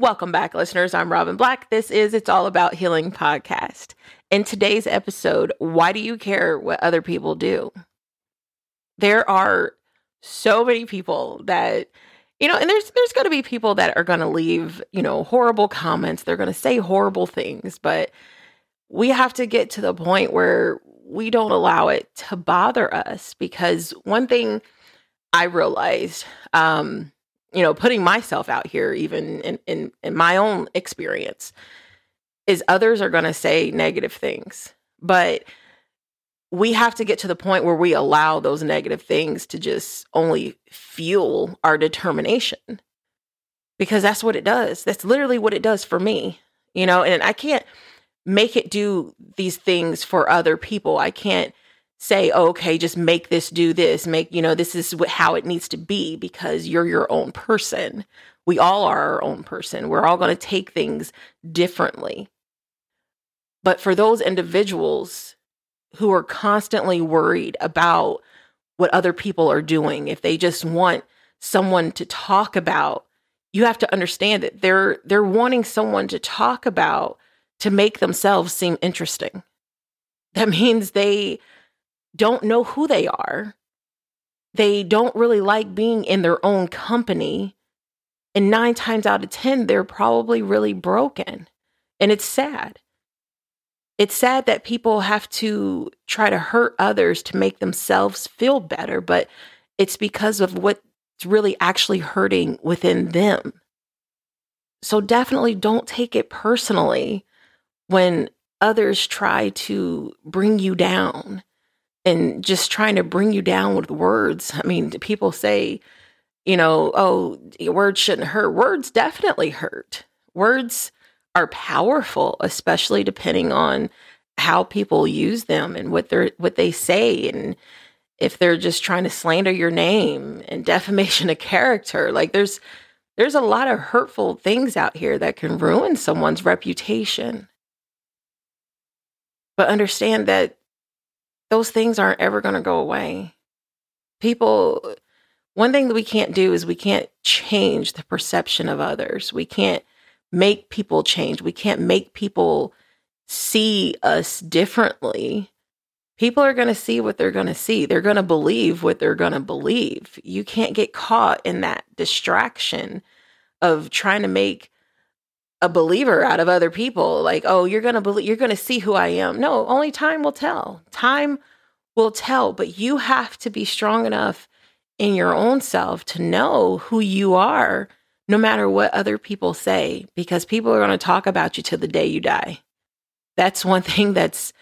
Welcome back, listeners. I'm Robin Black. This is It's All About Healing podcast. In today's episode, why do you care what other people do? There are so many people that you know, and there's there's going to be people that are going to leave, you know, horrible comments. They're going to say horrible things, but we have to get to the point where we don't allow it to bother us because one thing I realized um you know, putting myself out here, even in, in, in my own experience, is others are going to say negative things. But we have to get to the point where we allow those negative things to just only fuel our determination because that's what it does. That's literally what it does for me, you know, and I can't make it do these things for other people. I can't say, oh, okay, just make this do this, make, you know, this is how it needs to be because you're your own person. We all are our own person. We're all going to take things differently. But for those individuals who are constantly worried about what other people are doing, if they just want someone to talk about, you have to understand that they're they're wanting someone to talk about to make themselves seem interesting. That means they don't know who they are. They don't really like being in their own company. And nine times out of 10, they're probably really broken. And it's sad. It's sad that people have to try to hurt others to make themselves feel better, but it's because of what's really actually hurting within them. So definitely don't take it personally when others try to bring you down and just trying to bring you down with words. I mean, people say, you know, oh, words shouldn't hurt. Words definitely hurt. Words are powerful, especially depending on how people use them and what they're what they say and if they're just trying to slander your name and defamation of character. Like there's there's a lot of hurtful things out here that can ruin someone's reputation. But understand that those things aren't ever going to go away. People, one thing that we can't do is we can't change the perception of others. We can't make people change. We can't make people see us differently. People are going to see what they're going to see. They're going to believe what they're going to believe. You can't get caught in that distraction of trying to make a believer out of other people like oh you're going to believe you're going to see who i am. No only time will tell. Time will tell but you have to be strong enough in your own self to know who you are no matter what other people say because people are going to talk about you till the day you die. That's one thing that's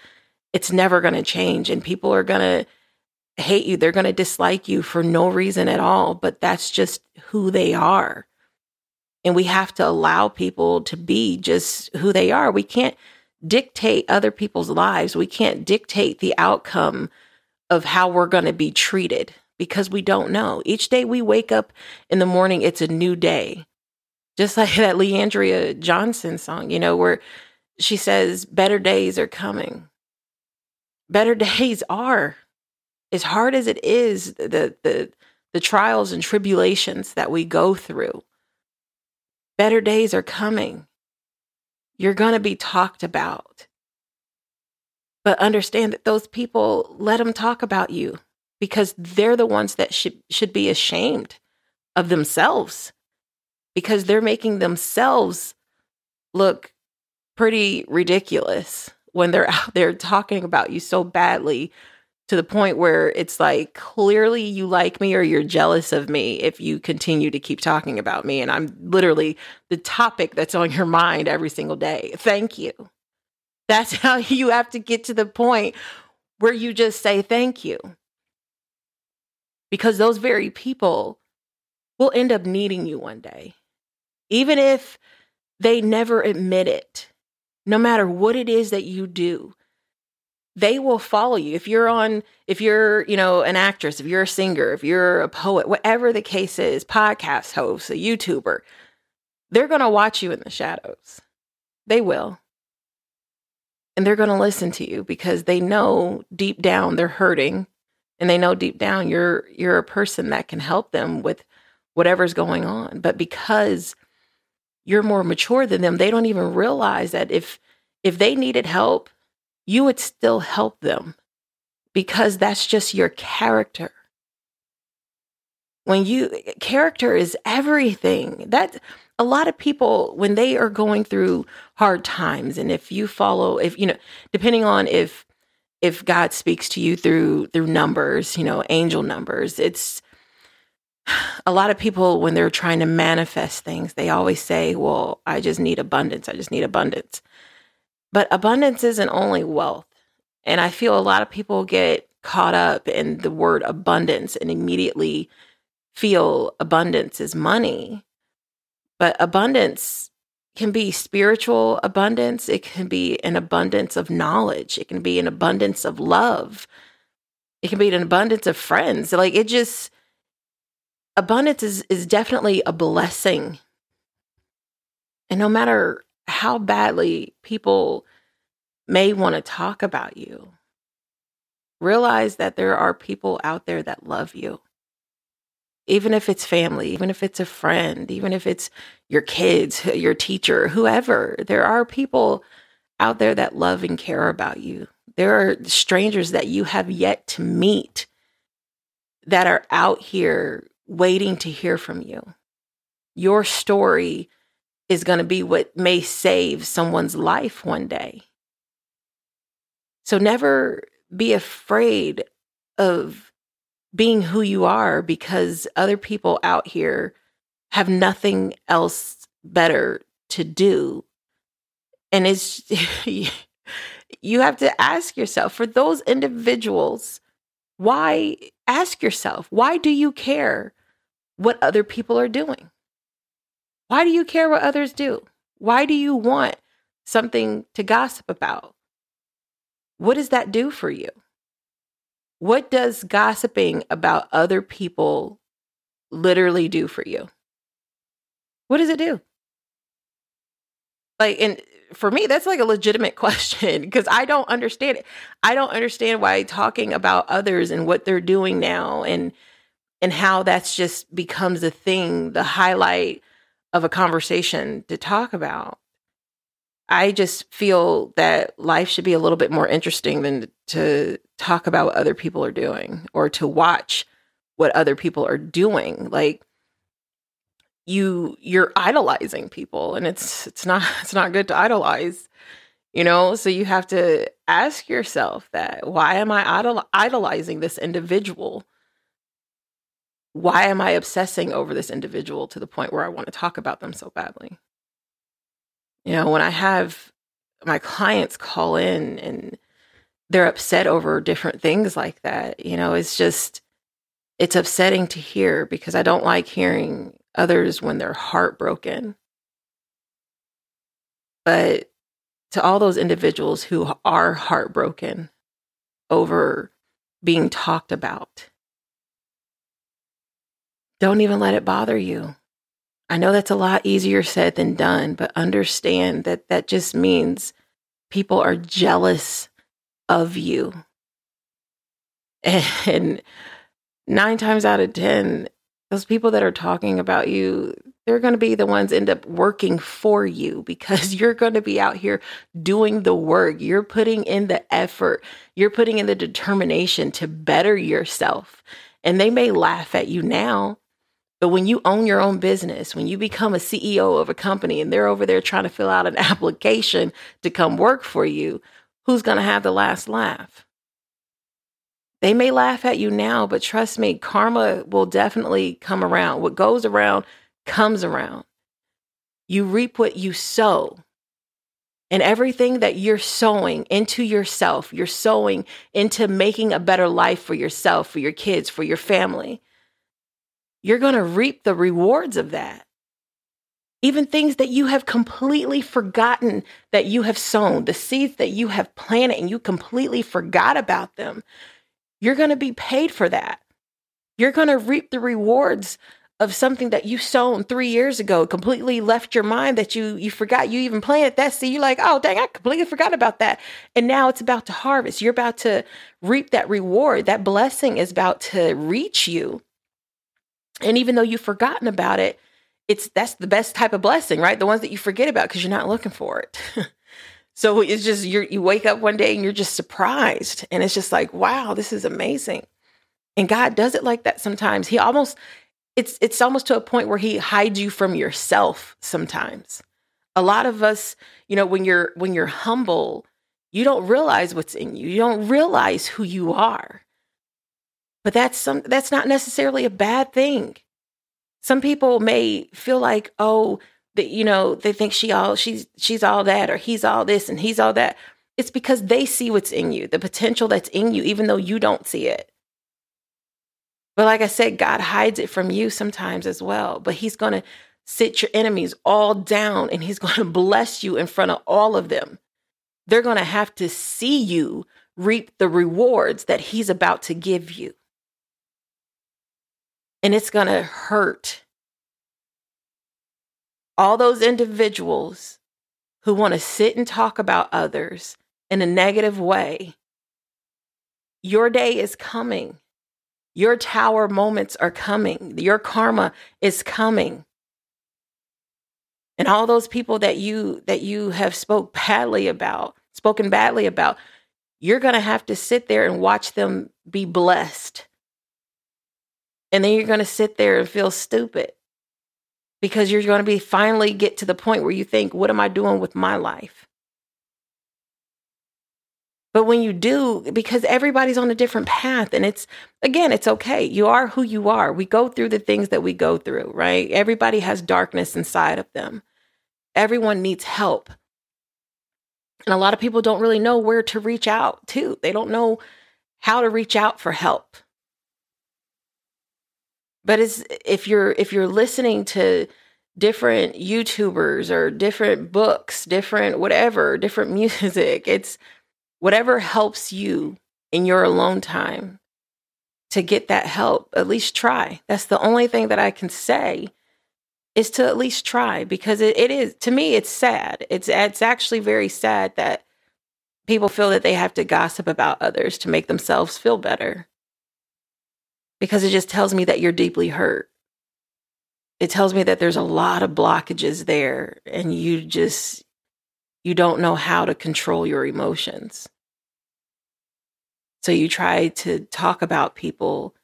it's never going to change and people are going to hate you. They're going to dislike you for no reason at all but that's just who they are and we have to allow people to be just who they are. We can't dictate other people's lives. We can't dictate the outcome of how we're going to be treated because we don't know. Each day we wake up in the morning, it's a new day. Just like that Le'Andria Johnson song, you know, where she says, Better days are coming. Better days are. As hard as it is, the the the trials and tribulations that we go through Better days are coming. You're going to be talked about. But understand that those people, let them talk about you because they're the ones that should, should be ashamed of themselves because they're making themselves look pretty ridiculous when they're out there talking about you so badly to the point where it's like clearly you like me or you're jealous of me if you continue to keep talking about me and I'm literally the topic that's on your mind every single day. Thank you. That's how you have to get to the point where you just say thank you. Because those very people will end up needing you one day. Even if they never admit it. No matter what it is that you do, they will follow you. If you're on, if you're, you know, an actress, if you're a singer, if you're a poet, whatever the case is, podcast host, a YouTuber, they're going to watch you in the shadows. They will. And they're going to listen to you because they know deep down they're hurting and they know deep down you're you're a person that can help them with whatever's going on. But because you're more mature than them, they don't even realize that if if they needed help, you would still help them because that's just your character. When you character is everything. That a lot of people when they are going through hard times and if you follow if you know depending on if if God speaks to you through through numbers, you know, angel numbers, it's a lot of people when they're trying to manifest things, they always say, "Well, I just need abundance. I just need abundance." But abundance isn't only wealth. And I feel a lot of people get caught up in the word abundance and immediately feel abundance is money. But abundance can be spiritual abundance, it can be an abundance of knowledge, it can be an abundance of love, it can be an abundance of friends. Like it just, abundance is, is definitely a blessing. And no matter how badly people may want to talk about you, realize that there are people out there that love you. Even if it's family, even if it's a friend, even if it's your kids, your teacher, whoever, there are people out there that love and care about you. There are strangers that you have yet to meet that are out here waiting to hear from you. Your story is going to be what may save someone's life one day. So never be afraid of being who you are because other people out here have nothing else better to do. And it's, you have to ask yourself for those individuals, why ask yourself, why do you care what other people are doing? Why do you care what others do? Why do you want something to gossip about? What does that do for you? What does gossiping about other people literally do for you? What does it do? Like, and for me, that's like a legitimate question because I don't understand it. I don't understand why talking about others and what they're doing now and and how that's just becomes a thing, the highlight of a conversation to talk about. I just feel that life should be a little bit more interesting than to talk about what other people are doing or to watch what other people are doing. Like you you're idolizing people and it's it's not it's not good to idolize. You know, so you have to ask yourself that why am I idol- idolizing this individual? Why am I obsessing over this individual to the point where I want to talk about them so badly? You know, when I have my clients call in and they're upset over different things like that, you know, it's just, it's upsetting to hear because I don't like hearing others when they're heartbroken. But to all those individuals who are heartbroken over being talked about, don't even let it bother you. I know that's a lot easier said than done, but understand that that just means people are jealous of you. And nine times out of 10, those people that are talking about you, they're going to be the ones end up working for you because you're going to be out here doing the work. You're putting in the effort. You're putting in the determination to better yourself. And they may laugh at you now, but when you own your own business, when you become a CEO of a company and they're over there trying to fill out an application to come work for you, who's going to have the last laugh? They may laugh at you now, but trust me, karma will definitely come around. What goes around comes around. You reap what you sow. And everything that you're sowing into yourself, you're sowing into making a better life for yourself, for your kids, for your family you're going to reap the rewards of that. Even things that you have completely forgotten that you have sown, the seeds that you have planted and you completely forgot about them, you're going to be paid for that. You're going to reap the rewards of something that you sown three years ago, completely left your mind that you you forgot you even planted that seed. You're like, oh dang, I completely forgot about that. And now it's about to harvest. You're about to reap that reward. That blessing is about to reach you. And even though you've forgotten about it, it's that's the best type of blessing, right? The ones that you forget about because you're not looking for it. so it's just you you wake up one day and you're just surprised and it's just like, wow, this is amazing. And God does it like that sometimes. He almost it's it's almost to a point where he hides you from yourself sometimes. A lot of us, you know, when you're when you're humble, you don't realize what's in you. You don't realize who you are. But that's some that's not necessarily a bad thing. Some people may feel like, oh, that you know, they think she all she's she's all that or he's all this and he's all that. It's because they see what's in you, the potential that's in you, even though you don't see it. But like I said, God hides it from you sometimes as well. But He's going to sit your enemies all down and He's going to bless you in front of all of them. They're going to have to see you reap the rewards that He's about to give you and it's going to hurt. All those individuals who want to sit and talk about others in a negative way, your day is coming. Your tower moments are coming. Your karma is coming. And all those people that you that you have spoke badly about, spoken badly about, you're going to have to sit there and watch them be blessed and then you're going to sit there and feel stupid because you're going to be finally get to the point where you think, what am I doing with my life? But when you do, because everybody's on a different path, and it's again, it's okay. You are who you are. We go through the things that we go through, right? Everybody has darkness inside of them. Everyone needs help. And a lot of people don't really know where to reach out to. They don't know how to reach out for help. But it's if you're if you're listening to different YouTubers or different books, different whatever, different music, it's whatever helps you in your alone time to get that help. At least try. That's the only thing that I can say is to at least try because it, it is to me it's sad. It's it's actually very sad that people feel that they have to gossip about others to make themselves feel better because it just tells me that you're deeply hurt. It tells me that there's a lot of blockages there and you just you don't know how to control your emotions. So you try to talk about people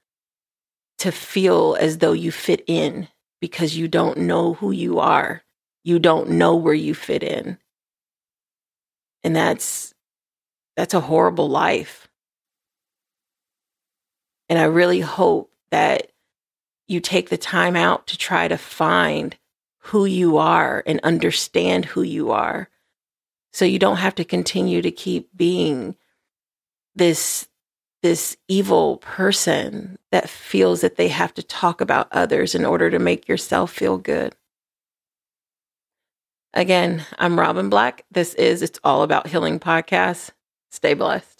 to feel as though you fit in because you don't know who you are. You don't know where you fit in. And that's that's a horrible life. And I really hope that you take the time out to try to find who you are and understand who you are. So you don't have to continue to keep being this this evil person that feels that they have to talk about others in order to make yourself feel good. Again, I'm Robin Black. This is It's All About Healing podcast. Stay blessed.